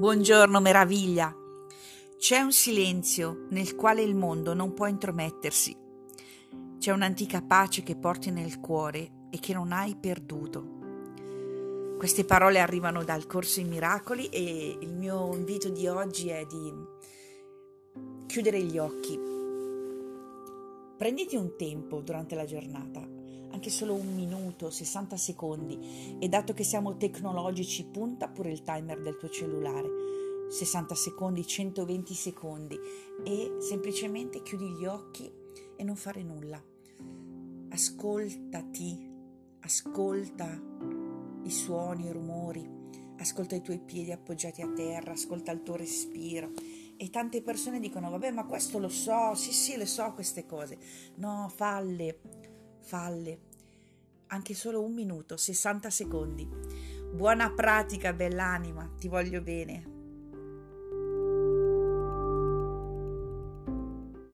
Buongiorno meraviglia. C'è un silenzio nel quale il mondo non può intromettersi. C'è un'antica pace che porti nel cuore e che non hai perduto. Queste parole arrivano dal corso in miracoli e il mio invito di oggi è di chiudere gli occhi. Prenditi un tempo durante la giornata, anche solo un minuto, 60 secondi e dato che siamo tecnologici punta pure il timer del tuo cellulare. 60 secondi, 120 secondi e semplicemente chiudi gli occhi e non fare nulla. Ascoltati, ascolta i suoni, i rumori, ascolta i tuoi piedi appoggiati a terra, ascolta il tuo respiro. E tante persone dicono, vabbè, ma questo lo so, sì, sì, le so queste cose. No, falle, falle. Anche solo un minuto, 60 secondi. Buona pratica, bell'anima, ti voglio bene.